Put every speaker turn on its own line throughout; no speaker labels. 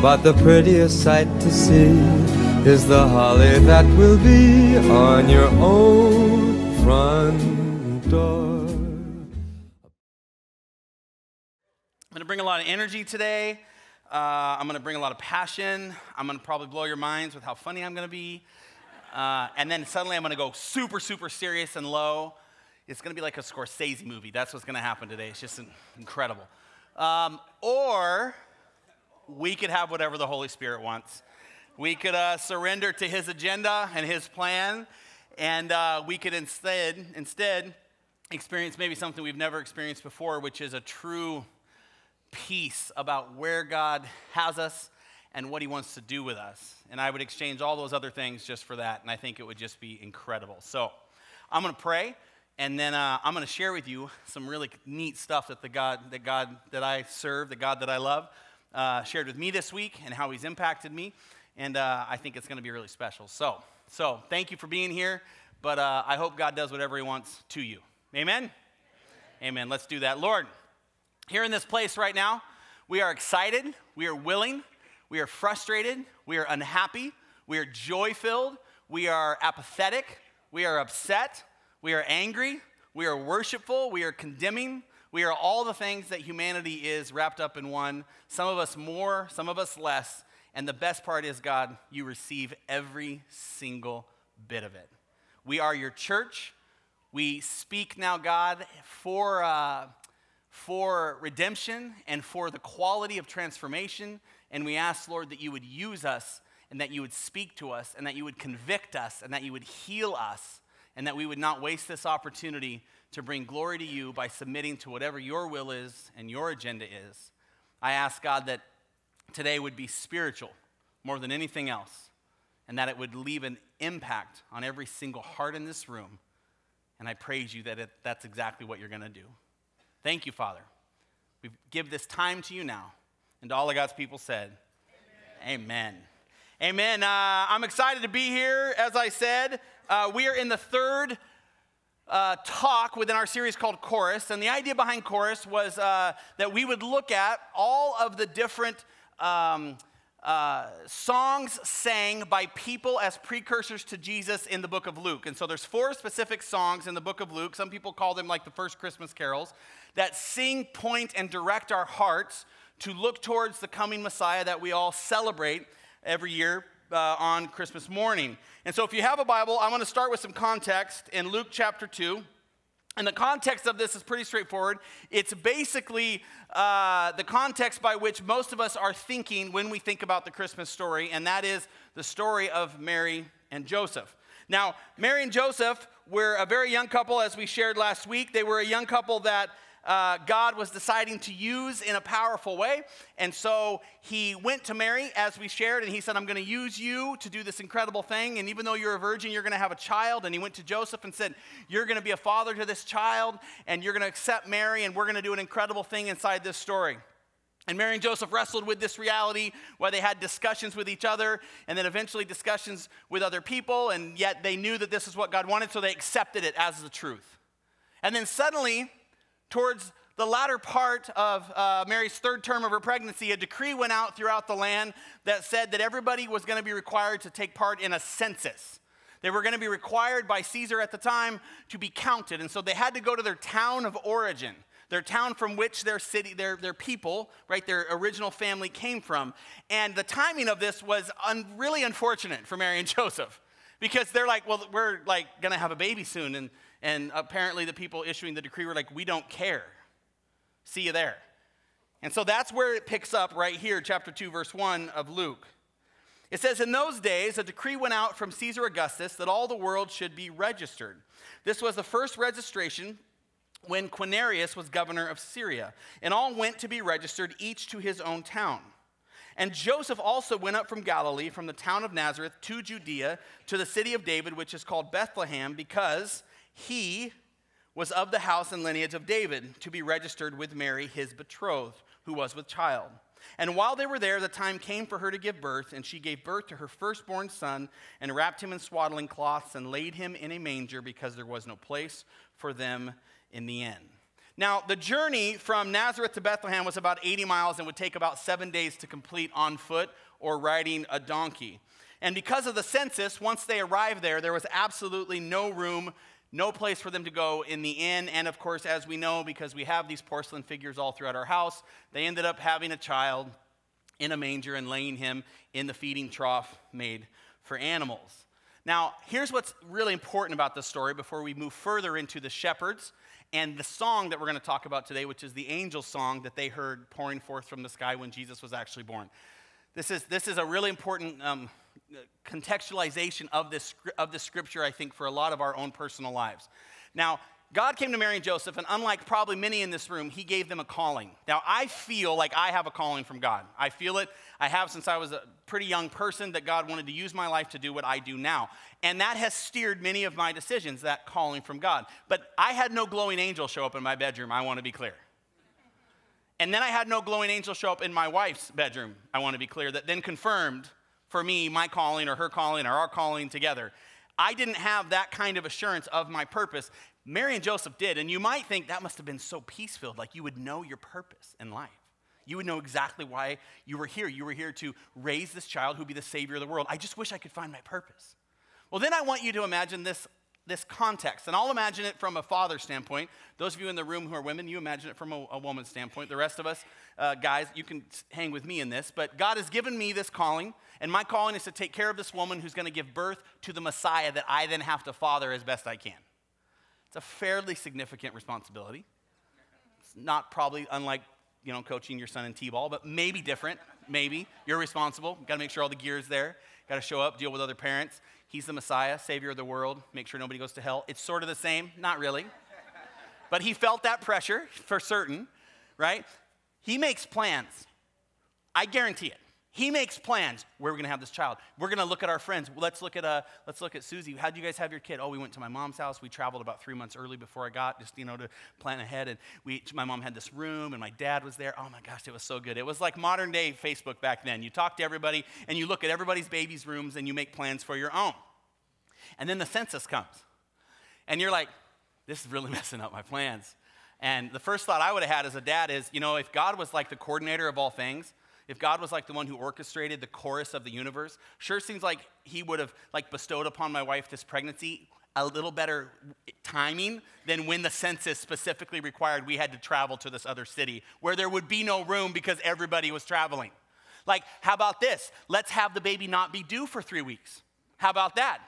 But the prettiest sight to see is the holly that will be on your own front door.
I'm going to bring a lot of energy today. Uh, I'm going to bring a lot of passion. I'm going to probably blow your minds with how funny I'm going to be. Uh, and then suddenly I'm going to go super, super serious and low. It's going to be like a Scorsese movie. That's what's going to happen today. It's just incredible. Um, or we could have whatever the Holy Spirit wants. We could uh, surrender to His agenda and His plan, and uh, we could instead, instead experience maybe something we've never experienced before, which is a true peace about where God has us and what He wants to do with us. And I would exchange all those other things just for that, and I think it would just be incredible. So I'm going to pray. And then uh, I'm going to share with you some really neat stuff that the God that God that I serve, the God that I love, uh, shared with me this week and how he's impacted me. And uh, I think it's going to be really special. So, so thank you for being here. But uh, I hope God does whatever he wants to you. Amen? Amen? Amen. Let's do that. Lord, here in this place right now, we are excited, we are willing, we are frustrated, we are unhappy, we are joy filled, we are apathetic, we are upset, we are angry, we are worshipful, we are condemning, we are all the things that humanity is wrapped up in one, some of us more, some of us less. And the best part is, God, you receive every single bit of it. We are your church. We speak now, God, for, uh, for redemption and for the quality of transformation. And we ask, Lord, that you would use us and that you would speak to us and that you would convict us and that you would heal us and that we would not waste this opportunity to bring glory to you by submitting to whatever your will is and your agenda is. I ask God that today would be spiritual more than anything else, and that it would leave an impact on every single heart in this room. And I praise you that it, that's exactly what you're going to do. Thank you, Father. We give this time to you now. And all of God's people said, Amen. Amen. Amen. Uh, I'm excited to be here. As I said, uh, we are in the third uh, talk within our series called Chorus. And the idea behind Chorus was uh, that we would look at all of the different um, uh, songs sang by people as precursors to Jesus in the book of Luke. And so there's four specific songs in the book of Luke. Some people call them like the first Christmas carols that sing, point, and direct our hearts to look towards the coming Messiah that we all celebrate every year uh, on Christmas morning. And so, if you have a Bible, I'm going to start with some context in Luke chapter 2. And the context of this is pretty straightforward. It's basically uh, the context by which most of us are thinking when we think about the Christmas story, and that is the story of Mary and Joseph. Now, Mary and Joseph were a very young couple, as we shared last week. They were a young couple that uh, God was deciding to use in a powerful way. And so he went to Mary, as we shared, and he said, I'm going to use you to do this incredible thing. And even though you're a virgin, you're going to have a child. And he went to Joseph and said, You're going to be a father to this child, and you're going to accept Mary, and we're going to do an incredible thing inside this story. And Mary and Joseph wrestled with this reality where they had discussions with each other and then eventually discussions with other people, and yet they knew that this is what God wanted, so they accepted it as the truth. And then suddenly, towards the latter part of uh, Mary's third term of her pregnancy, a decree went out throughout the land that said that everybody was going to be required to take part in a census. They were going to be required by Caesar at the time to be counted. And so they had to go to their town of origin, their town from which their city, their, their people, right, their original family came from. And the timing of this was un- really unfortunate for Mary and Joseph because they're like, well, we're like going to have a baby soon. And and apparently, the people issuing the decree were like, We don't care. See you there. And so that's where it picks up right here, chapter 2, verse 1 of Luke. It says, In those days, a decree went out from Caesar Augustus that all the world should be registered. This was the first registration when Quirinius was governor of Syria, and all went to be registered, each to his own town. And Joseph also went up from Galilee, from the town of Nazareth to Judea, to the city of David, which is called Bethlehem, because he was of the house and lineage of David, to be registered with Mary, his betrothed, who was with child. And while they were there, the time came for her to give birth, and she gave birth to her firstborn son, and wrapped him in swaddling cloths, and laid him in a manger, because there was no place for them in the inn. Now, the journey from Nazareth to Bethlehem was about 80 miles and would take about seven days to complete on foot or riding a donkey. And because of the census, once they arrived there, there was absolutely no room, no place for them to go in the inn. And of course, as we know, because we have these porcelain figures all throughout our house, they ended up having a child in a manger and laying him in the feeding trough made for animals. Now, here's what's really important about this story before we move further into the shepherds and the song that we're going to talk about today, which is the angel song that they heard pouring forth from the sky when Jesus was actually born. This is, this is a really important um, contextualization of this, of this scripture, I think, for a lot of our own personal lives. Now, God came to Mary and Joseph, and unlike probably many in this room, he gave them a calling. Now, I feel like I have a calling from God. I feel it. I have since I was a pretty young person that God wanted to use my life to do what I do now. And that has steered many of my decisions, that calling from God. But I had no glowing angel show up in my bedroom, I want to be clear. And then I had no glowing angel show up in my wife's bedroom, I want to be clear, that then confirmed for me my calling or her calling or our calling together. I didn't have that kind of assurance of my purpose. Mary and Joseph did, and you might think that must have been so peace filled, like you would know your purpose in life. You would know exactly why you were here. You were here to raise this child who'd be the savior of the world. I just wish I could find my purpose. Well, then I want you to imagine this, this context, and I'll imagine it from a father's standpoint. Those of you in the room who are women, you imagine it from a, a woman's standpoint. The rest of us, uh, guys, you can hang with me in this. But God has given me this calling, and my calling is to take care of this woman who's going to give birth to the Messiah that I then have to father as best I can. It's a fairly significant responsibility. It's not probably unlike, you know, coaching your son in T-ball, but maybe different. Maybe. You're responsible. Got to make sure all the gear's there. Got to show up, deal with other parents. He's the Messiah, Savior of the world. Make sure nobody goes to hell. It's sort of the same. Not really. But he felt that pressure for certain, right? He makes plans. I guarantee it. He makes plans. Where are we going to have this child? We're going to look at our friends. Let's look at uh, let's look at Susie. How do you guys have your kid? Oh, we went to my mom's house. We traveled about three months early before I got, just you know, to plan ahead. And we, my mom had this room, and my dad was there. Oh my gosh, it was so good. It was like modern day Facebook back then. You talk to everybody, and you look at everybody's baby's rooms, and you make plans for your own. And then the census comes, and you're like, this is really messing up my plans. And the first thought I would have had as a dad is, you know, if God was like the coordinator of all things, if God was like the one who orchestrated the chorus of the universe, sure seems like he would have like bestowed upon my wife this pregnancy a little better timing than when the census specifically required we had to travel to this other city where there would be no room because everybody was traveling. Like, how about this? Let's have the baby not be due for three weeks. How about that?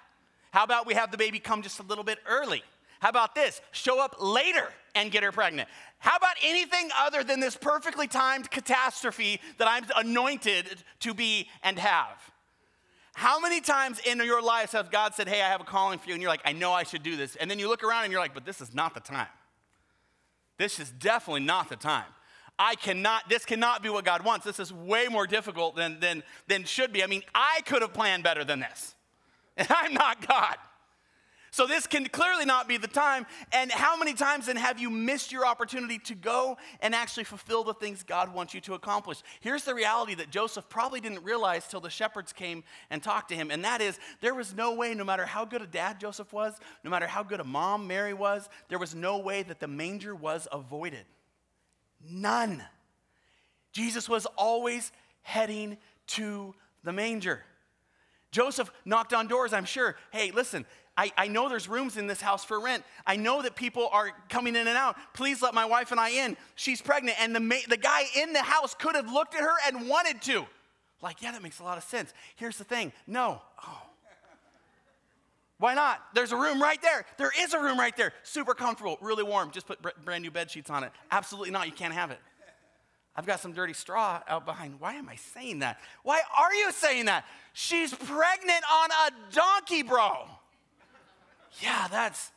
How about we have the baby come just a little bit early? How about this? Show up later and get her pregnant. How about anything other than this perfectly timed catastrophe that I'm anointed to be and have? How many times in your lives has God said, Hey, I have a calling for you? And you're like, I know I should do this. And then you look around and you're like, But this is not the time. This is definitely not the time. I cannot, this cannot be what God wants. This is way more difficult than, than, than should be. I mean, I could have planned better than this. And I'm not God. So this can clearly not be the time. And how many times then have you missed your opportunity to go and actually fulfill the things God wants you to accomplish? Here's the reality that Joseph probably didn't realize till the shepherds came and talked to him, and that is there was no way, no matter how good a dad Joseph was, no matter how good a mom Mary was, there was no way that the manger was avoided. None. Jesus was always heading to the manger. Joseph knocked on doors, I'm sure. Hey, listen, I, I know there's rooms in this house for rent. I know that people are coming in and out. Please let my wife and I in. She's pregnant. And the, ma- the guy in the house could have looked at her and wanted to. Like, yeah, that makes a lot of sense. Here's the thing no. Oh. Why not? There's a room right there. There is a room right there. Super comfortable, really warm. Just put brand new bed sheets on it. Absolutely not. You can't have it. I've got some dirty straw out behind. Why am I saying that? Why are you saying that? She's pregnant on a donkey, bro yeah, that's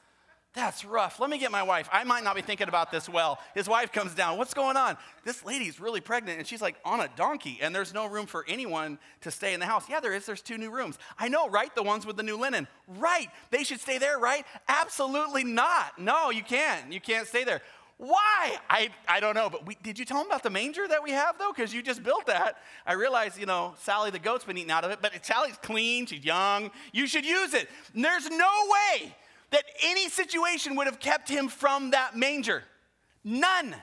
That's rough. Let me get my wife. I might not be thinking about this well. His wife comes down. What's going on? This lady's really pregnant and she's like on a donkey and there's no room for anyone to stay in the house. Yeah, there is. There's two new rooms. I know, right? The ones with the new linen. Right. They should stay there, right? Absolutely not. No, you can't. You can't stay there. Why? I, I don't know. But we, did you tell them about the manger that we have, though? Because you just built that. I realize, you know, Sally the goat's been eating out of it, but Sally's clean. She's young. You should use it. And there's no way that any situation would have kept him from that manger. None.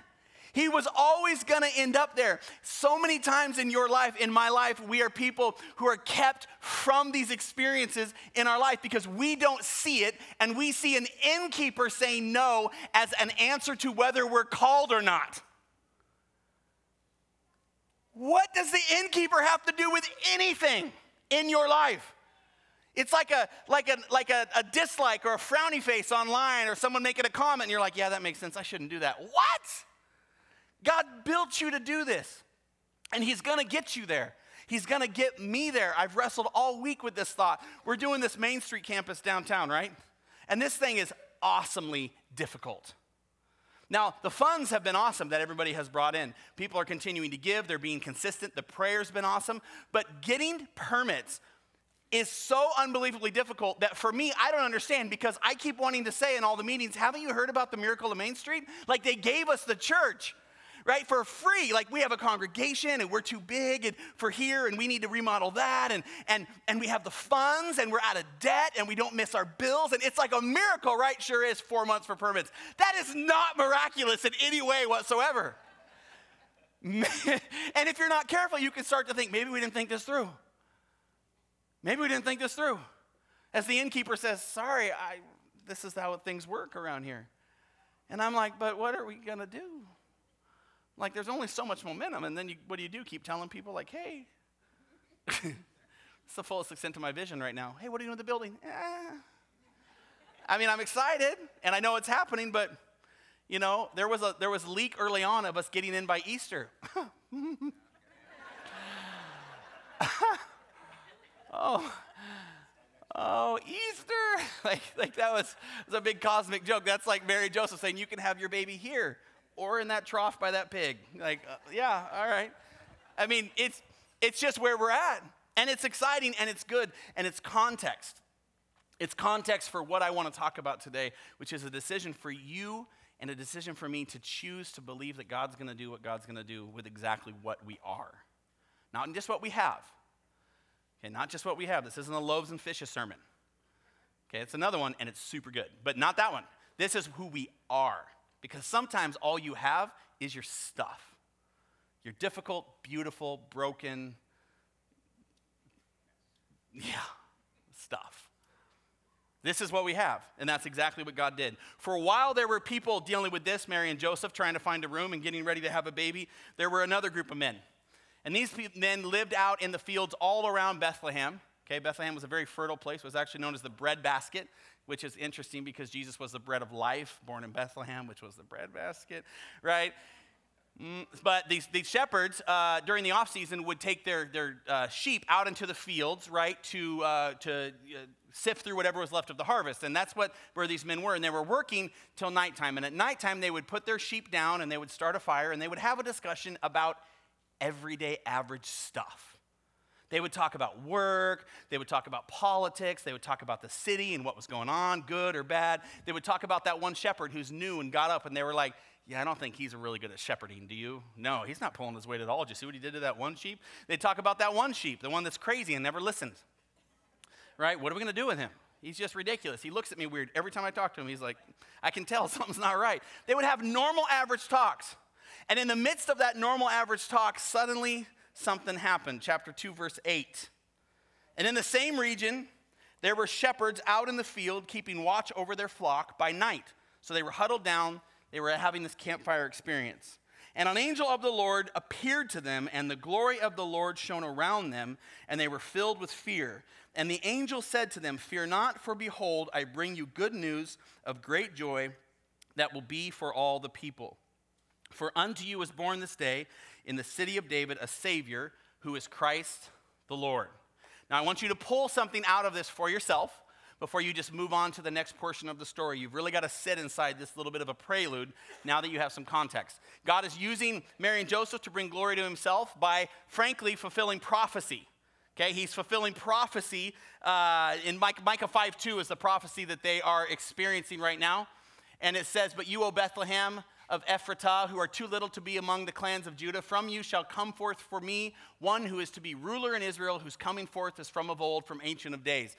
He was always going to end up there. So many times in your life, in my life, we are people who are kept from these experiences in our life because we don't see it and we see an innkeeper saying no as an answer to whether we're called or not. What does the innkeeper have to do with anything in your life? It's like a like a like a, a, dislike or a frowny face online or someone making a comment and you're like, yeah, that makes sense. I shouldn't do that. What? God built you to do this. And he's gonna get you there. He's gonna get me there. I've wrestled all week with this thought. We're doing this Main Street campus downtown, right? And this thing is awesomely difficult. Now, the funds have been awesome that everybody has brought in. People are continuing to give, they're being consistent. The prayer's been awesome. But getting permits is so unbelievably difficult that for me, I don't understand because I keep wanting to say in all the meetings, haven't you heard about the miracle of Main Street? Like they gave us the church, right, for free. Like we have a congregation and we're too big and for here and we need to remodel that and and and we have the funds and we're out of debt and we don't miss our bills and it's like a miracle, right? Sure is four months for permits. That is not miraculous in any way whatsoever. and if you're not careful, you can start to think, maybe we didn't think this through. Maybe we didn't think this through. As the innkeeper says, Sorry, I, this is how things work around here. And I'm like, But what are we going to do? Like, there's only so much momentum. And then you, what do you do? Keep telling people, like, Hey, it's the fullest extent of my vision right now. Hey, what are you doing with the building? Eh. I mean, I'm excited and I know it's happening, but you know, there was a there was leak early on of us getting in by Easter. oh, oh, Easter. like, like that was, was a big cosmic joke. That's like Mary Joseph saying, you can have your baby here or in that trough by that pig. Like, uh, yeah, all right. I mean, it's, it's just where we're at. And it's exciting and it's good and it's context. It's context for what I want to talk about today, which is a decision for you and a decision for me to choose to believe that God's going to do what God's going to do with exactly what we are. Not just what we have, Okay, not just what we have. This isn't a loaves and fishes sermon. Okay, it's another one, and it's super good. But not that one. This is who we are. Because sometimes all you have is your stuff. Your difficult, beautiful, broken, yeah, stuff. This is what we have, and that's exactly what God did. For a while, there were people dealing with this, Mary and Joseph, trying to find a room and getting ready to have a baby. There were another group of men and these men lived out in the fields all around Bethlehem. Okay, Bethlehem was a very fertile place. It was actually known as the bread basket, which is interesting because Jesus was the bread of life, born in Bethlehem, which was the bread basket, right? Mm, but these, these shepherds, uh, during the off season, would take their, their uh, sheep out into the fields, right, to, uh, to uh, sift through whatever was left of the harvest. And that's what, where these men were. And they were working till nighttime. And at nighttime, they would put their sheep down and they would start a fire and they would have a discussion about everyday average stuff. They would talk about work, they would talk about politics, they would talk about the city and what was going on, good or bad. They would talk about that one shepherd who's new and got up and they were like, yeah, I don't think he's really good at shepherding, do you? No, he's not pulling his weight at all. Did you see what he did to that one sheep? They talk about that one sheep, the one that's crazy and never listens. Right? What are we going to do with him? He's just ridiculous. He looks at me weird. Every time I talk to him, he's like, I can tell something's not right. They would have normal average talks. And in the midst of that normal average talk, suddenly something happened. Chapter 2, verse 8. And in the same region, there were shepherds out in the field keeping watch over their flock by night. So they were huddled down, they were having this campfire experience. And an angel of the Lord appeared to them, and the glory of the Lord shone around them, and they were filled with fear. And the angel said to them, Fear not, for behold, I bring you good news of great joy that will be for all the people. For unto you is born this day in the city of David a Savior who is Christ the Lord. Now, I want you to pull something out of this for yourself, before you just move on to the next portion of the story. You've really got to sit inside this little bit of a prelude now that you have some context. God is using Mary and Joseph to bring glory to himself by, frankly, fulfilling prophecy. Okay, he's fulfilling prophecy. Uh, in Micah, Micah 5 2 is the prophecy that they are experiencing right now. And it says, But you, O Bethlehem, of Ephrathah, who are too little to be among the clans of Judah. From you shall come forth for me one who is to be ruler in Israel, whose coming forth is from of old, from ancient of days.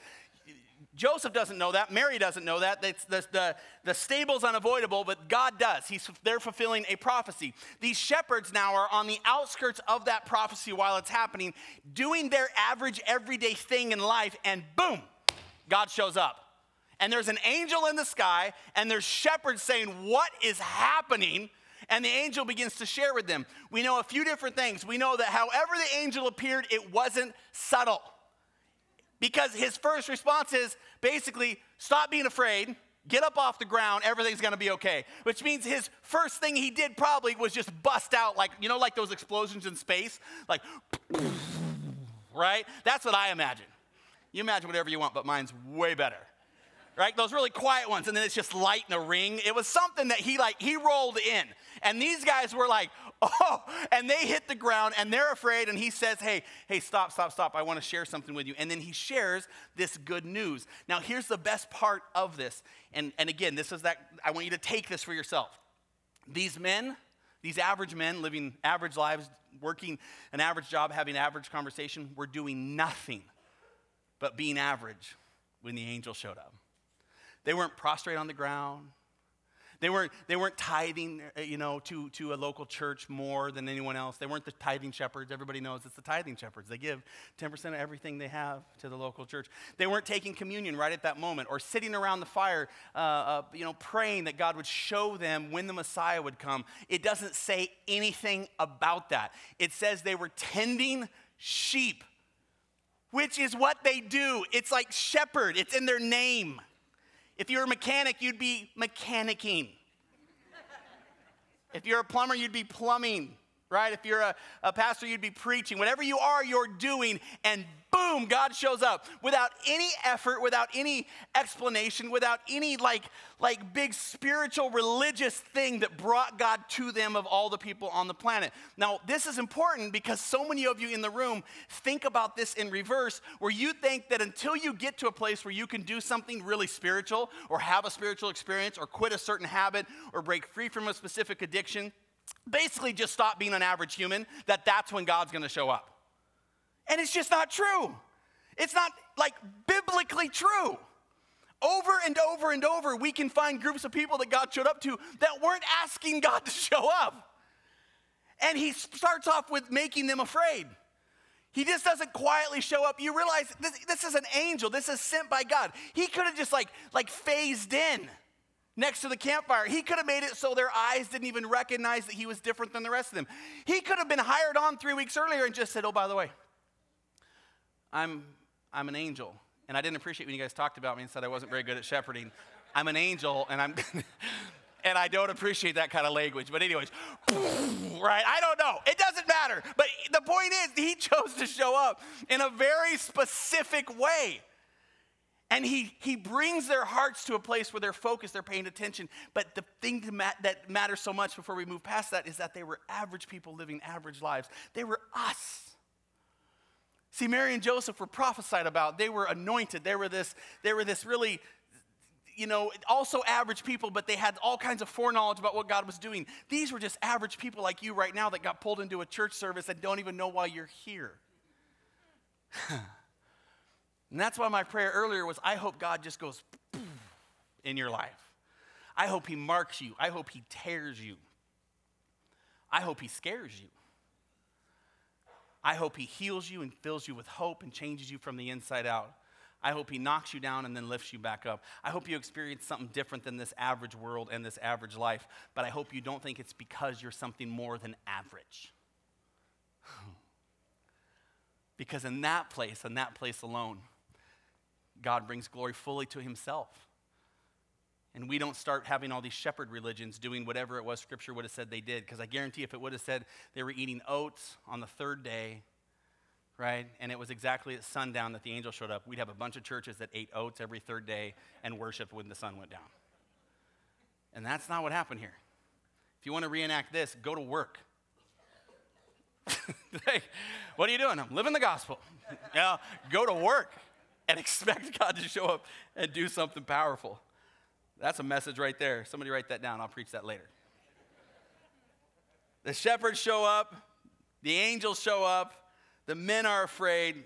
Joseph doesn't know that. Mary doesn't know that. The, the, the, the stable's unavoidable, but God does. He's, they're fulfilling a prophecy. These shepherds now are on the outskirts of that prophecy while it's happening, doing their average everyday thing in life, and boom, God shows up and there's an angel in the sky, and there's shepherds saying, What is happening? And the angel begins to share with them. We know a few different things. We know that however the angel appeared, it wasn't subtle. Because his first response is basically, Stop being afraid, get up off the ground, everything's gonna be okay. Which means his first thing he did probably was just bust out, like, you know, like those explosions in space? Like, right? That's what I imagine. You imagine whatever you want, but mine's way better right? Those really quiet ones, and then it's just light in a ring. It was something that he like he rolled in, and these guys were like, oh, and they hit the ground, and they're afraid. And he says, hey, hey, stop, stop, stop! I want to share something with you. And then he shares this good news. Now, here's the best part of this, and and again, this is that I want you to take this for yourself. These men, these average men living average lives, working an average job, having average conversation, were doing nothing but being average when the angel showed up. They weren't prostrate on the ground. They weren't, they weren't tithing, uh, you know, to, to a local church more than anyone else. They weren't the tithing shepherds. Everybody knows it's the tithing shepherds. They give 10% of everything they have to the local church. They weren't taking communion right at that moment or sitting around the fire, uh, uh, you know, praying that God would show them when the Messiah would come. It doesn't say anything about that. It says they were tending sheep, which is what they do. It's like shepherd, it's in their name. If you're a mechanic, you'd be mechanicking. if you're a plumber, you'd be plumbing, right? If you're a, a pastor, you'd be preaching. Whatever you are, you're doing. And boom, God shows up without any effort, without any explanation, without any like, like big spiritual religious thing that brought God to them of all the people on the planet. Now, this is important because so many of you in the room think about this in reverse, where you think that until you get to a place where you can do something really spiritual or have a spiritual experience or quit a certain habit or break free from a specific addiction, basically just stop being an average human, that that's when God's gonna show up. And it's just not true. It's not like biblically true. Over and over and over, we can find groups of people that God showed up to that weren't asking God to show up. And he starts off with making them afraid. He just doesn't quietly show up. You realize this, this is an angel. This is sent by God. He could have just like, like phased in next to the campfire. He could have made it so their eyes didn't even recognize that he was different than the rest of them. He could have been hired on three weeks earlier and just said, oh, by the way, I'm, I'm an angel. And I didn't appreciate when you guys talked about me and said I wasn't very good at shepherding. I'm an angel, and I'm. and I don't appreciate that kind of language. But, anyways, right? I don't know. It doesn't matter. But the point is, he chose to show up in a very specific way. And he, he brings their hearts to a place where they're focused, they're paying attention. But the thing that matters so much before we move past that is that they were average people living average lives. They were us. See, Mary and Joseph were prophesied about. They were anointed. They were this, they were this really, you know, also average people, but they had all kinds of foreknowledge about what God was doing. These were just average people like you right now that got pulled into a church service and don't even know why you're here. and that's why my prayer earlier was I hope God just goes in your life. I hope He marks you. I hope He tears you. I hope He scares you. I hope He heals you and fills you with hope and changes you from the inside out. I hope He knocks you down and then lifts you back up. I hope you experience something different than this average world and this average life, but I hope you don't think it's because you're something more than average. because in that place, in that place alone, God brings glory fully to Himself. And we don't start having all these shepherd religions doing whatever it was Scripture would have said they did. Because I guarantee if it would have said they were eating oats on the third day, right? And it was exactly at sundown that the angel showed up. We'd have a bunch of churches that ate oats every third day and worshiped when the sun went down. And that's not what happened here. If you want to reenact this, go to work. hey, what are you doing? I'm living the gospel. know, go to work and expect God to show up and do something powerful. That's a message right there. Somebody write that down. I'll preach that later. The shepherds show up, the angels show up, the men are afraid,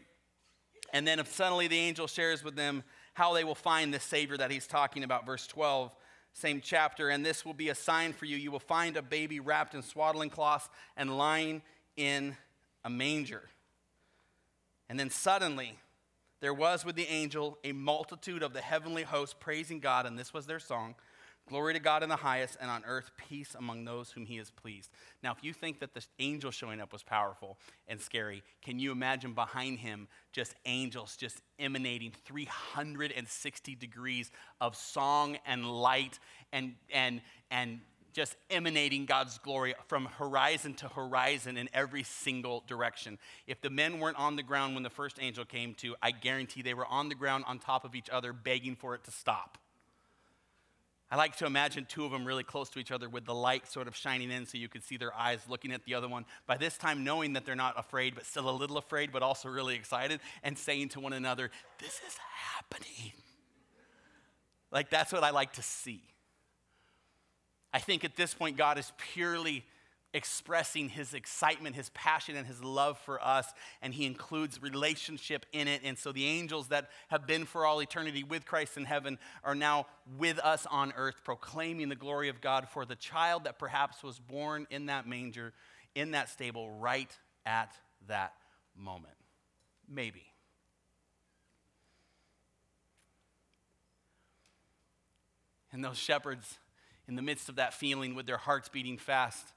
and then suddenly the angel shares with them how they will find the Savior that he's talking about. Verse 12, same chapter, and this will be a sign for you. You will find a baby wrapped in swaddling cloths and lying in a manger. And then suddenly, there was with the angel a multitude of the heavenly host praising God, and this was their song Glory to God in the highest, and on earth peace among those whom he has pleased. Now, if you think that the angel showing up was powerful and scary, can you imagine behind him just angels just emanating 360 degrees of song and light and, and, and just emanating God's glory from horizon to horizon in every single direction. If the men weren't on the ground when the first angel came to, I guarantee they were on the ground on top of each other, begging for it to stop. I like to imagine two of them really close to each other with the light sort of shining in so you could see their eyes looking at the other one. By this time, knowing that they're not afraid, but still a little afraid, but also really excited, and saying to one another, This is happening. Like, that's what I like to see. I think at this point, God is purely expressing his excitement, his passion, and his love for us, and he includes relationship in it. And so the angels that have been for all eternity with Christ in heaven are now with us on earth, proclaiming the glory of God for the child that perhaps was born in that manger, in that stable, right at that moment. Maybe. And those shepherds in the midst of that feeling with their hearts beating fast,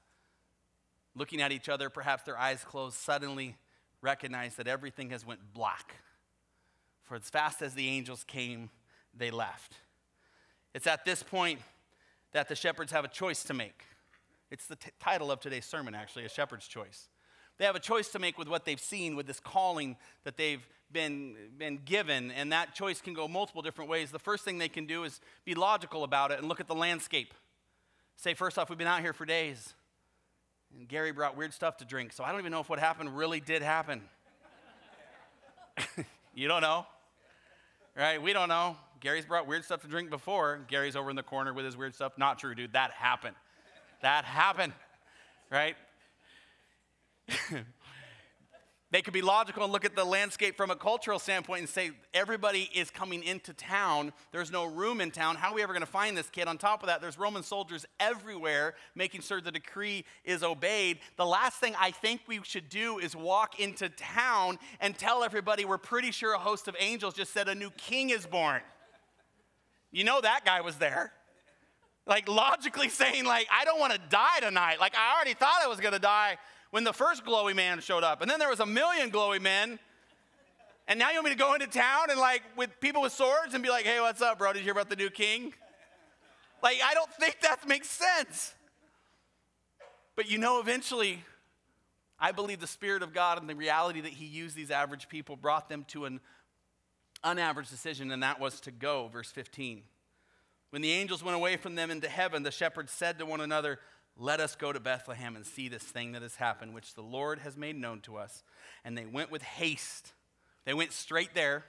looking at each other, perhaps their eyes closed, suddenly recognize that everything has went black. For as fast as the angels came, they left. It's at this point that the shepherds have a choice to make. It's the t- title of today's sermon, actually, A Shepherd's Choice. They have a choice to make with what they've seen, with this calling that they've been, been given, and that choice can go multiple different ways. The first thing they can do is be logical about it and look at the landscape. Say, first off, we've been out here for days, and Gary brought weird stuff to drink, so I don't even know if what happened really did happen. you don't know, right? We don't know. Gary's brought weird stuff to drink before. Gary's over in the corner with his weird stuff. Not true, dude. That happened. That happened, right? They could be logical and look at the landscape from a cultural standpoint and say, everybody is coming into town. There's no room in town. How are we ever going to find this kid? On top of that, there's Roman soldiers everywhere making sure the decree is obeyed. The last thing I think we should do is walk into town and tell everybody we're pretty sure a host of angels just said a new king is born. You know that guy was there. Like logically saying, like, I don't want to die tonight. Like I already thought I was going to die when the first glowy man showed up. And then there was a million glowy men. And now you want me to go into town and like with people with swords and be like, hey, what's up, bro? Did you hear about the new king? Like, I don't think that makes sense. But you know, eventually, I believe the Spirit of God and the reality that He used these average people brought them to an unaverage decision, and that was to go. Verse 15. When the angels went away from them into heaven, the shepherds said to one another, let us go to Bethlehem and see this thing that has happened, which the Lord has made known to us. And they went with haste. They went straight there.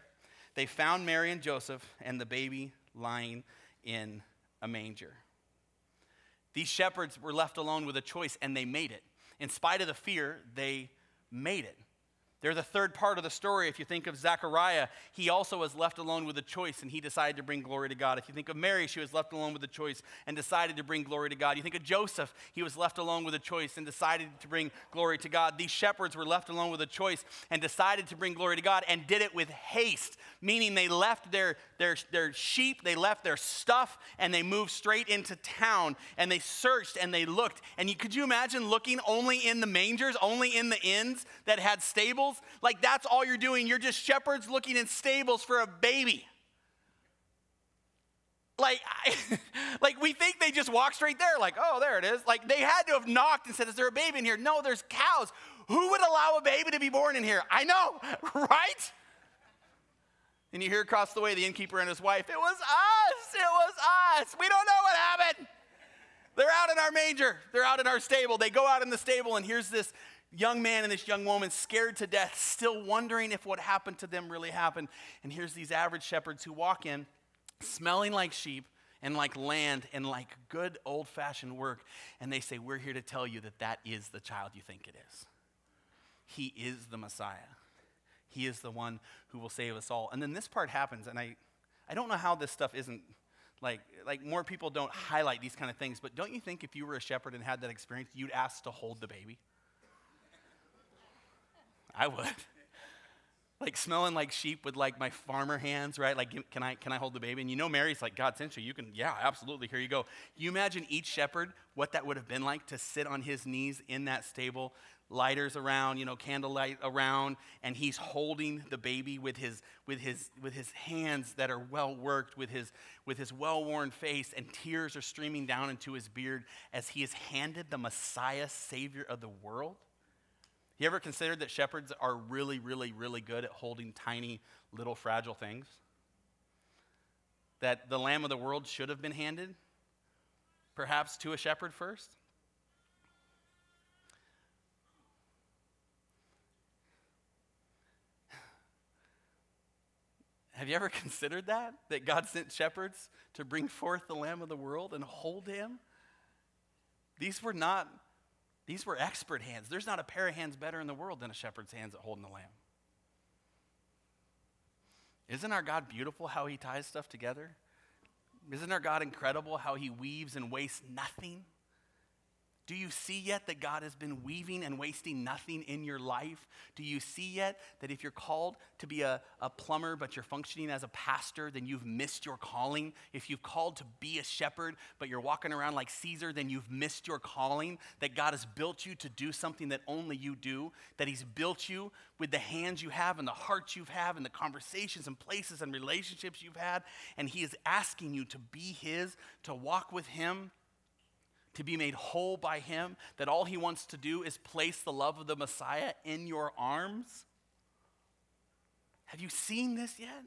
They found Mary and Joseph and the baby lying in a manger. These shepherds were left alone with a choice, and they made it. In spite of the fear, they made it. They're the third part of the story. If you think of Zechariah, he also was left alone with a choice and he decided to bring glory to God. If you think of Mary, she was left alone with a choice and decided to bring glory to God. You think of Joseph, he was left alone with a choice and decided to bring glory to God. These shepherds were left alone with a choice and decided to bring glory to God and did it with haste, meaning they left their, their, their sheep, they left their stuff, and they moved straight into town and they searched and they looked. And you, could you imagine looking only in the mangers, only in the inns that had stables? Stables, like that's all you're doing. You're just shepherds looking in stables for a baby. Like, I, like we think they just walk straight there, like, oh, there it is. Like they had to have knocked and said, Is there a baby in here? No, there's cows. Who would allow a baby to be born in here? I know, right? And you hear across the way the innkeeper and his wife, it was us, it was us. We don't know what happened. They're out in our manger, they're out in our stable. They go out in the stable, and here's this young man and this young woman scared to death, still wondering if what happened to them really happened. And here's these average shepherds who walk in, smelling like sheep and like land and like good old fashioned work. And they say, We're here to tell you that that is the child you think it is. He is the Messiah. He is the one who will save us all. And then this part happens, and I, I don't know how this stuff isn't like, like more people don't highlight these kind of things, but don't you think if you were a shepherd and had that experience, you'd ask to hold the baby? I would. like smelling like sheep with like my farmer hands, right? Like, can I, can I hold the baby? And you know, Mary's like, God sent you. You can, yeah, absolutely. Here you go. You imagine each shepherd, what that would have been like to sit on his knees in that stable, lighters around, you know, candlelight around, and he's holding the baby with his with his with his hands that are well worked, with his with his well-worn face, and tears are streaming down into his beard as he is handed the Messiah, Savior of the world. You ever considered that shepherds are really, really, really good at holding tiny, little, fragile things? That the Lamb of the world should have been handed, perhaps to a shepherd first? Have you ever considered that? That God sent shepherds to bring forth the Lamb of the world and hold him? These were not, these were expert hands. There's not a pair of hands better in the world than a shepherd's hands at holding the lamb. Isn't our God beautiful how he ties stuff together? Isn't our God incredible how he weaves and wastes nothing? Do you see yet that God has been weaving and wasting nothing in your life? Do you see yet that if you're called to be a, a plumber but you're functioning as a pastor, then you've missed your calling? If you've called to be a shepherd but you're walking around like Caesar, then you've missed your calling? That God has built you to do something that only you do? That He's built you with the hands you have and the hearts you have and the conversations and places and relationships you've had? And He is asking you to be His, to walk with Him? To be made whole by Him, that all He wants to do is place the love of the Messiah in your arms? Have you seen this yet?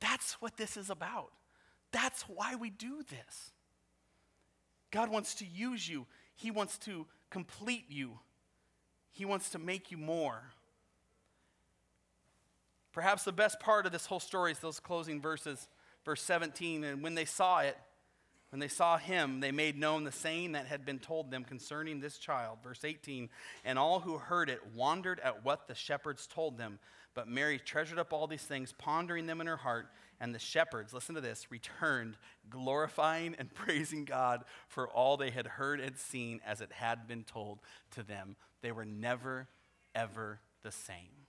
That's what this is about. That's why we do this. God wants to use you, He wants to complete you, He wants to make you more. Perhaps the best part of this whole story is those closing verses, verse 17. And when they saw it, when they saw him, they made known the saying that had been told them concerning this child. Verse 18 And all who heard it wondered at what the shepherds told them. But Mary treasured up all these things, pondering them in her heart. And the shepherds, listen to this, returned, glorifying and praising God for all they had heard and seen as it had been told to them. They were never, ever the same.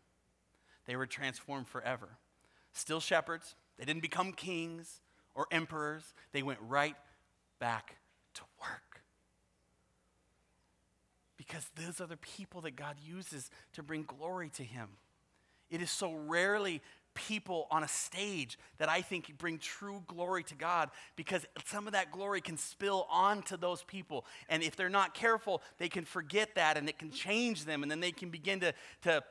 They were transformed forever. Still shepherds, they didn't become kings or emperors, they went right back to work. Because those are the people that God uses to bring glory to Him. It is so rarely people on a stage that I think bring true glory to God because some of that glory can spill onto those people. And if they're not careful, they can forget that and it can change them. And then they can begin to, to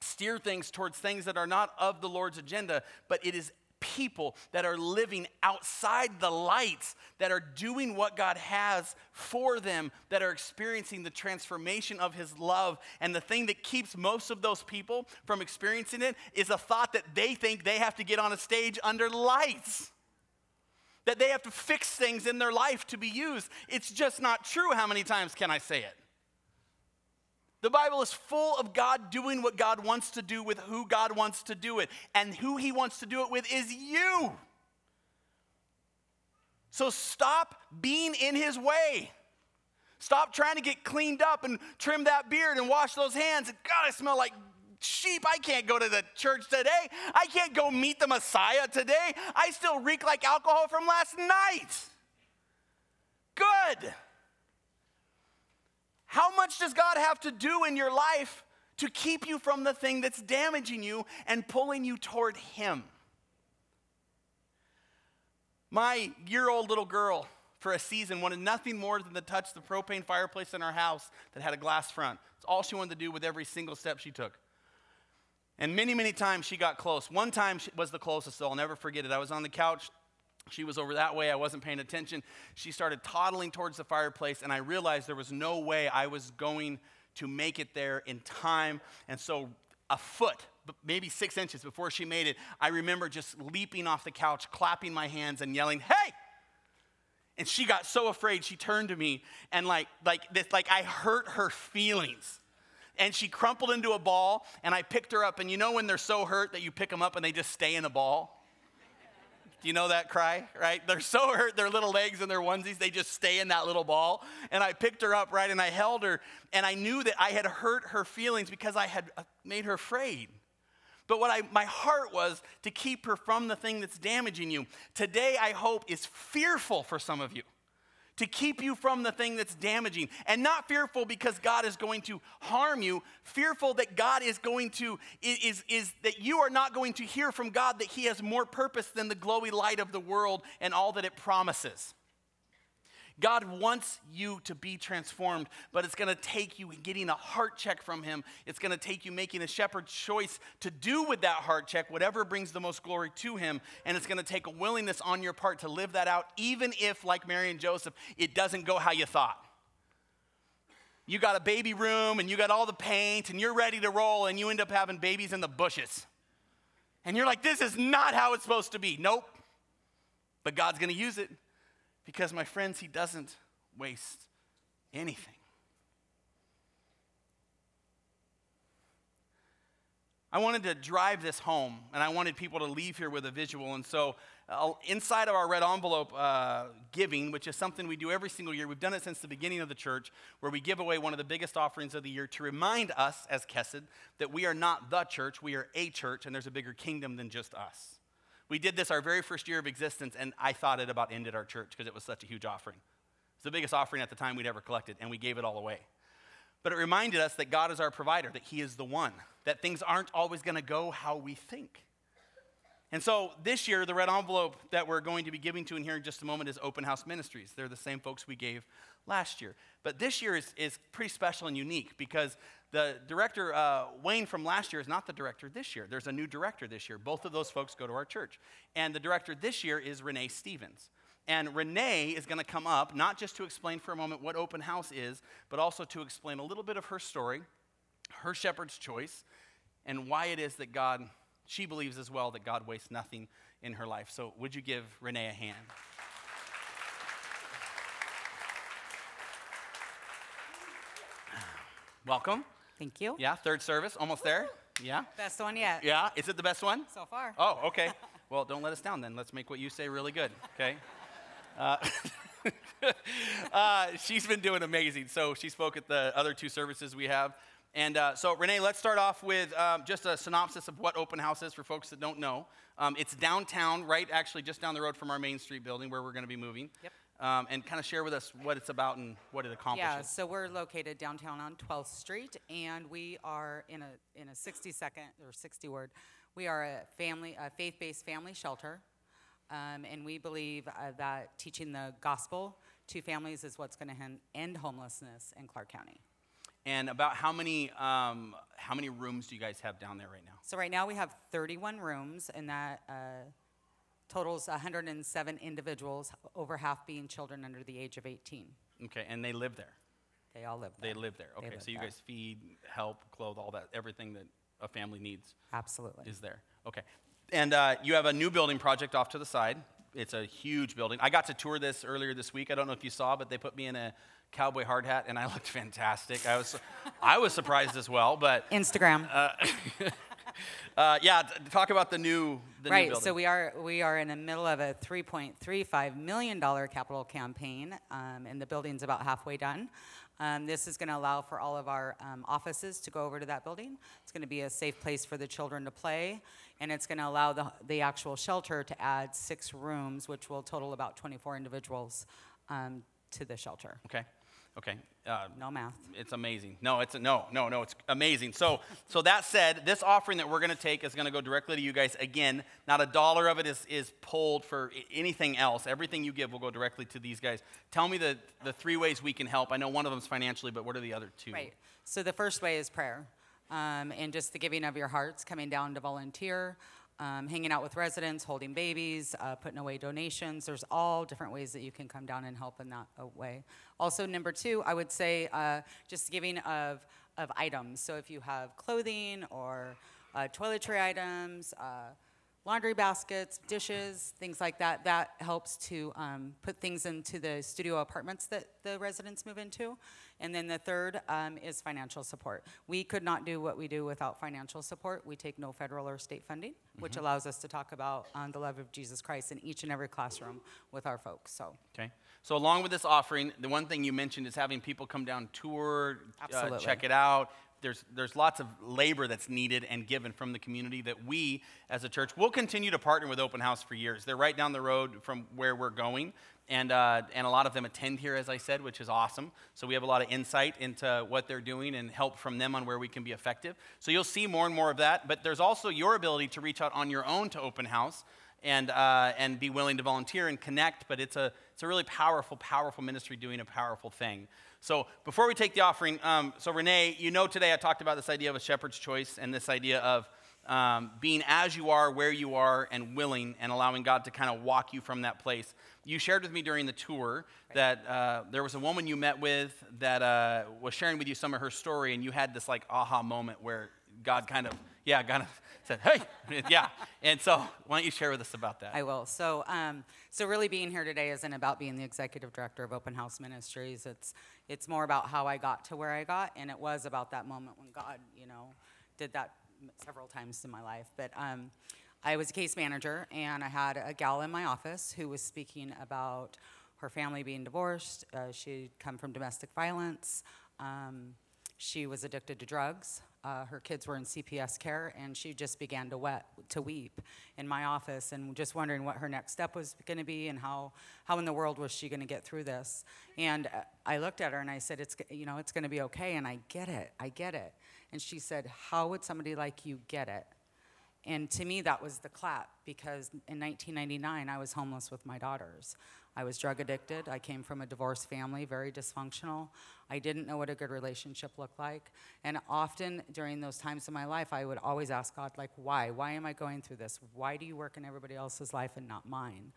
steer things towards things that are not of the Lord's agenda. But it is people that are living outside the lights, that are doing what God has for them, that are experiencing the transformation of His love. And the thing that keeps most of those people from experiencing it is a thought that they think they have to get on a stage under lights. That they have to fix things in their life to be used. It's just not true. How many times can I say it? The Bible is full of God doing what God wants to do with who God wants to do it. And who He wants to do it with is you. So stop being in His way. Stop trying to get cleaned up and trim that beard and wash those hands. And God, I smell like sheep. I can't go to the church today. I can't go meet the Messiah today. I still reek like alcohol from last night. Good. How much does God have to do in your life to keep you from the thing that's damaging you and pulling you toward Him? My year old little girl, for a season wanted nothing more than to touch the propane fireplace in our house that had a glass front. It's all she wanted to do with every single step she took. And many, many times she got close. One time she was the closest, though. I'll never forget it. I was on the couch. She was over that way. I wasn't paying attention. She started toddling towards the fireplace, and I realized there was no way I was going to make it there in time. And so, a foot, maybe six inches before she made it, I remember just leaping off the couch, clapping my hands, and yelling, Hey! And she got so afraid, she turned to me and like, like this, like I hurt her feelings. And she crumpled into a ball, and I picked her up. And you know when they're so hurt that you pick them up and they just stay in a ball? Do you know that cry, right? They're so hurt, their little legs and their onesies, they just stay in that little ball. And I picked her up, right, and I held her, and I knew that I had hurt her feelings because I had uh, made her afraid. But what I, my heart was to keep her from the thing that's damaging you. Today, I hope, is fearful for some of you to keep you from the thing that's damaging. And not fearful because God is going to harm you, fearful that God is going to, is, is that you are not going to hear from God that He has more purpose than the glowy light of the world and all that it promises. God wants you to be transformed, but it's going to take you getting a heart check from Him. It's going to take you making a shepherd's choice to do with that heart check whatever brings the most glory to Him. And it's going to take a willingness on your part to live that out, even if, like Mary and Joseph, it doesn't go how you thought. You got a baby room and you got all the paint and you're ready to roll, and you end up having babies in the bushes. And you're like, this is not how it's supposed to be. Nope. But God's going to use it. Because, my friends, He doesn't waste anything. I wanted to drive this home, and I wanted people to leave here with a visual. And so, uh, inside of our red envelope uh, giving, which is something we do every single year, we've done it since the beginning of the church, where we give away one of the biggest offerings of the year to remind us as Kesed that we are not the church, we are a church, and there's a bigger kingdom than just us. We did this our very first year of existence, and I thought it about ended our church because it was such a huge offering. It's the biggest offering at the time we'd ever collected, and we gave it all away. But it reminded us that God is our provider, that He is the one, that things aren't always going to go how we think. And so this year, the red envelope that we're going to be giving to in here in just a moment is Open House Ministries. They're the same folks we gave last year. But this year is, is pretty special and unique because the director, uh, Wayne from last year, is not the director this year. There's a new director this year. Both of those folks go to our church. And the director this year is Renee Stevens. And Renee is going to come up, not just to explain for a moment what open house is, but also to explain a little bit of her story, her shepherd's choice, and why it is that God, she believes as well that God wastes nothing in her life. So, would you give Renee a hand? Welcome.
Thank you.
Yeah, third service, almost there. Yeah.
Best one yet.
Yeah, is it the best one?
So far.
Oh, okay. Well, don't let us down then. Let's make what you say really good, okay? Uh, uh, she's been doing amazing. So she spoke at the other two services we have. And uh, so, Renee, let's start off with um, just a synopsis of what Open House is for folks that don't know. Um, it's downtown, right actually just down the road from our Main Street building where we're going to be moving.
Yep
um, and kind of share with us what it's about and what it accomplishes.
Yeah, so we're located downtown on 12th Street, and we are in a in a 60 second or 60 word. We are a family, a faith-based family shelter, um, and we believe uh, that teaching the gospel to families is what's going to end homelessness in Clark County.
And about how many um, how many rooms do you guys have down there right now?
So right now we have 31 rooms, and that. Uh, totals 107 individuals, over half being children under the age of 18.
Okay, and they live there.
They all live there.
They live there. Okay,
live
so you
there.
guys feed, help, clothe, all that, everything that a family needs
Absolutely.
is there. Okay, and uh, you have a new building project off to the side. It's a huge building. I got to tour this earlier this week. I don't know if you saw, but they put me in a cowboy hard hat, and I looked fantastic. I was, I was surprised as well. But
Instagram.
Uh, uh, yeah, talk about the new the
right.
New
so we are we are in the middle of a 3.35 million dollar capital campaign, um, and the building's about halfway done. Um, this is going to allow for all of our um, offices to go over to that building. It's going to be a safe place for the children to play, and it's going to allow the, the actual shelter to add six rooms, which will total about 24 individuals um, to the shelter.
Okay. Okay. Uh,
No math.
it's amazing. No, it's no, no, no. It's amazing. So, so that said, this offering that we're going to take is going to go directly to you guys. Again, not a dollar of it is, is pulled for anything else. Everything you give will go directly to these guys. Tell me the the three ways we can help. I know one of them is financially, but what are the other two?
Right. So the first way is prayer, um, and just the giving of your hearts, coming down to volunteer, um, hanging out with residents, holding babies, uh, putting away donations. There's all different ways that you can come down and help in that uh, way. Also, number two, I would say uh, just giving of of items. So if you have clothing or uh, toiletry items. Laundry baskets, dishes, things like that. That helps to um, put things into the studio apartments that the residents move into. And then the third um, is financial support. We could not do what we do without financial support. We take no federal or state funding, which allows us to talk about um, the love of Jesus Christ in each and every classroom with our folks. So,
Okay. So along with this offering, the one thing you mentioned is having people come down, tour, uh,
Absolutely.
check it out. There's, there's lots of labor that's needed and given from the community that we, as a church, will continue to partner with Open House for years. They're right down the road from where we're going, and, uh, and a lot of them attend here, as I said, which is awesome. So we have a lot of insight into what they're doing and help from them on where we can be effective. So you'll see more and more of that, but there's also your ability to reach out on your own to Open House and, uh, and be willing to volunteer and connect. But it's a, it's a really powerful, powerful ministry doing a powerful thing. So before we take the offering, um, so Renee, you know today I talked about this idea of a shepherd's choice and this idea of um, being as you are, where you are, and willing, and allowing God to kind of walk you from that place. You shared with me during the tour that uh, there was a woman you met with that uh, was sharing with you some of her story, and you had this like aha moment where God kind of, yeah, kind of said, hey, yeah. And so, why don't you share with us about that?
I will. So, um, so really being here today isn't about being the executive director of Open House Ministries. It's it's more about how I got to where I got, and it was about that moment when God, you know, did that several times in my life. But um, I was a case manager, and I had a gal in my office who was speaking about her family being divorced. Uh, she'd come from domestic violence. Um, she was addicted to drugs. Uh, her kids were in CPS care, and she just began to wet, to weep in my office, and just wondering what her next step was going to be, and how, how in the world was she going to get through this. And uh, I looked at her and I said, "It's you know, it's going to be okay." And I get it, I get it. And she said, "How would somebody like you get it?" And to me, that was the clap because in 1999, I was homeless with my daughters. I was drug addicted. I came from a divorced family, very dysfunctional. I didn't know what a good relationship looked like. And often during those times in my life, I would always ask God, like, why? Why am I going through this? Why do you work in everybody else's life and not mine?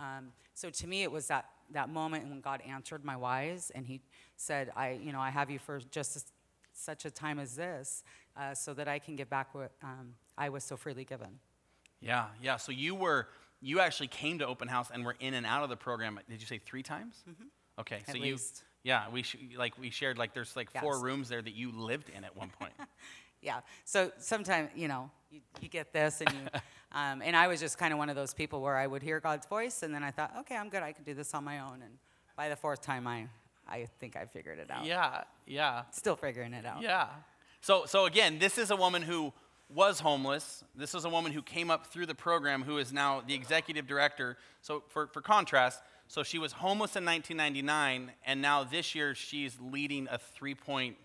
Um, so to me, it was that, that moment when God answered my whys and He said, I, you know, I have you for just as, such a time as this uh, so that I can give back what um, I was so freely given.
Yeah, yeah. So you were, you actually came to Open House and were in and out of the program. Did you say three times? Okay,
Mm-hmm. At
so you, yeah, we sh- like we shared like there's like four rooms there that you lived in at one point.
Yeah. So sometimes, you know, you, you get this, and you, um, and I was just kind of one of those people where I would hear God's voice, and then I thought, okay, I'm good. I can do this on my own. And by the fourth time, I, I think I figured it out.
yeah, yeah,
Still figuring it out.
yeah. So so again, this is a woman who was homeless. This is a woman who came up through the program who is now the executive director. So for for contrast, so she was homeless in 1999, and now this year she's leading a three point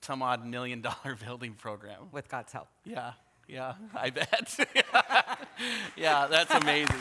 some odd million dollar building program.
With God's help.
Yeah, yeah, I bet. yeah, that's amazing.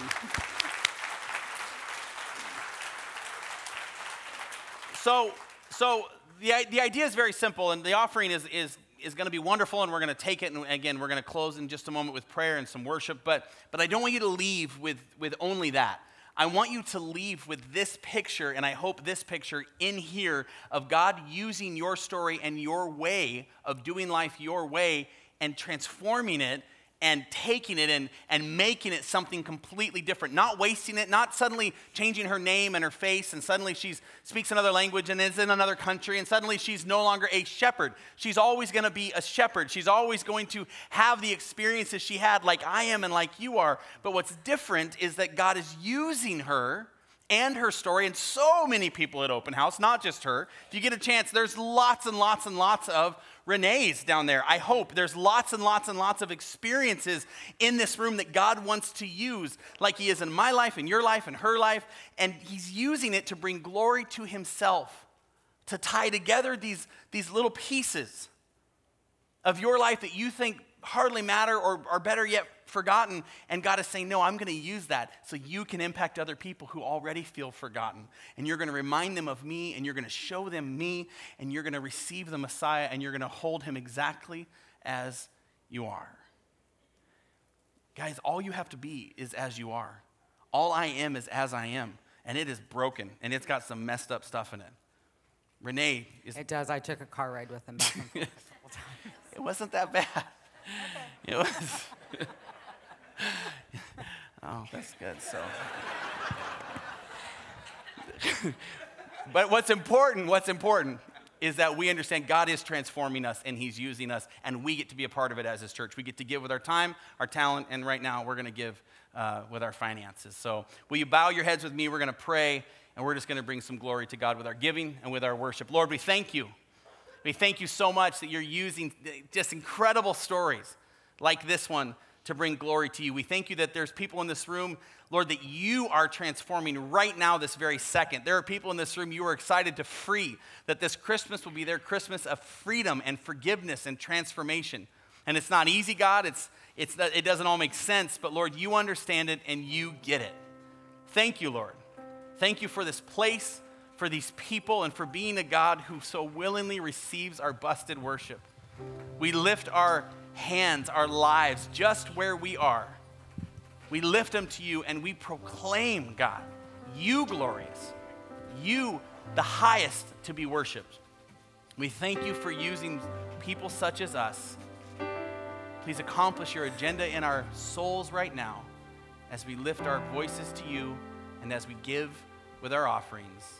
So, so the, the idea is very simple, and the offering is, is, is going to be wonderful, and we're going to take it. And again, we're going to close in just a moment with prayer and some worship. But, but I don't want you to leave with, with only that. I want you to leave with this picture, and I hope this picture in here of God using your story and your way of doing life your way and transforming it and taking it and, and making it something completely different. Not wasting it, not suddenly changing her name and her face, and suddenly she speaks another language and is in another country, and suddenly she's no longer a shepherd. She's always going to be a shepherd. She's always going to have the experiences she had, like I am and like you are. But what's different is that God is using her and her story, and so many people at Open House, not just her. If you get a chance, there's lots and lots and lots of Renee's down there. I hope there's lots and lots and lots of experiences in this room that God wants to use, like He is in my life, in your life, in her life, and He's using it to bring glory to Himself, to tie together these, these little pieces of your life that you think hardly matter or are better yet forgotten. And God is saying, No, I'm going to use that so you can impact other people who already feel forgotten. And you're going to remind them of me, and you're going to show them me, and you're going to receive the Messiah, and you're going to hold him exactly as you are. Guys, all you have to be is as you are. All I am is as I am. And it is broken, and it's got some messed up stuff in it. Renee is.
It does. I took a car ride with him back and forth.
It wasn't that bad. It was. oh, that's good. So. but what's important, what's important is that we understand God is transforming us and He's using us, and we get to be a part of it as His church. We get to give with our time, our talent, and right now we're going to give uh, with our finances. So, will you bow your heads with me? We're going to pray, and we're just going to bring some glory to God with our giving and with our worship. Lord, we thank you. We thank you so much that you're using just incredible stories like this one to bring glory to you. We thank you that there's people in this room, Lord, that you are transforming right now, this very second. There are people in this room you are excited to free, that this Christmas will be their Christmas of freedom and forgiveness and transformation. And it's not easy, God. It's, it's it doesn't all make sense, but Lord, you understand it and you get it. Thank you, Lord. Thank you for this place, for these people, and for being a God who so willingly receives our busted worship. We lift our hands, our lives, just where we are. We lift them to you and we proclaim, God, you glorious, you the highest to be worshiped. We thank you for using people such as us. Please accomplish your agenda in our souls right now as we lift our voices to you and as we give with our offerings.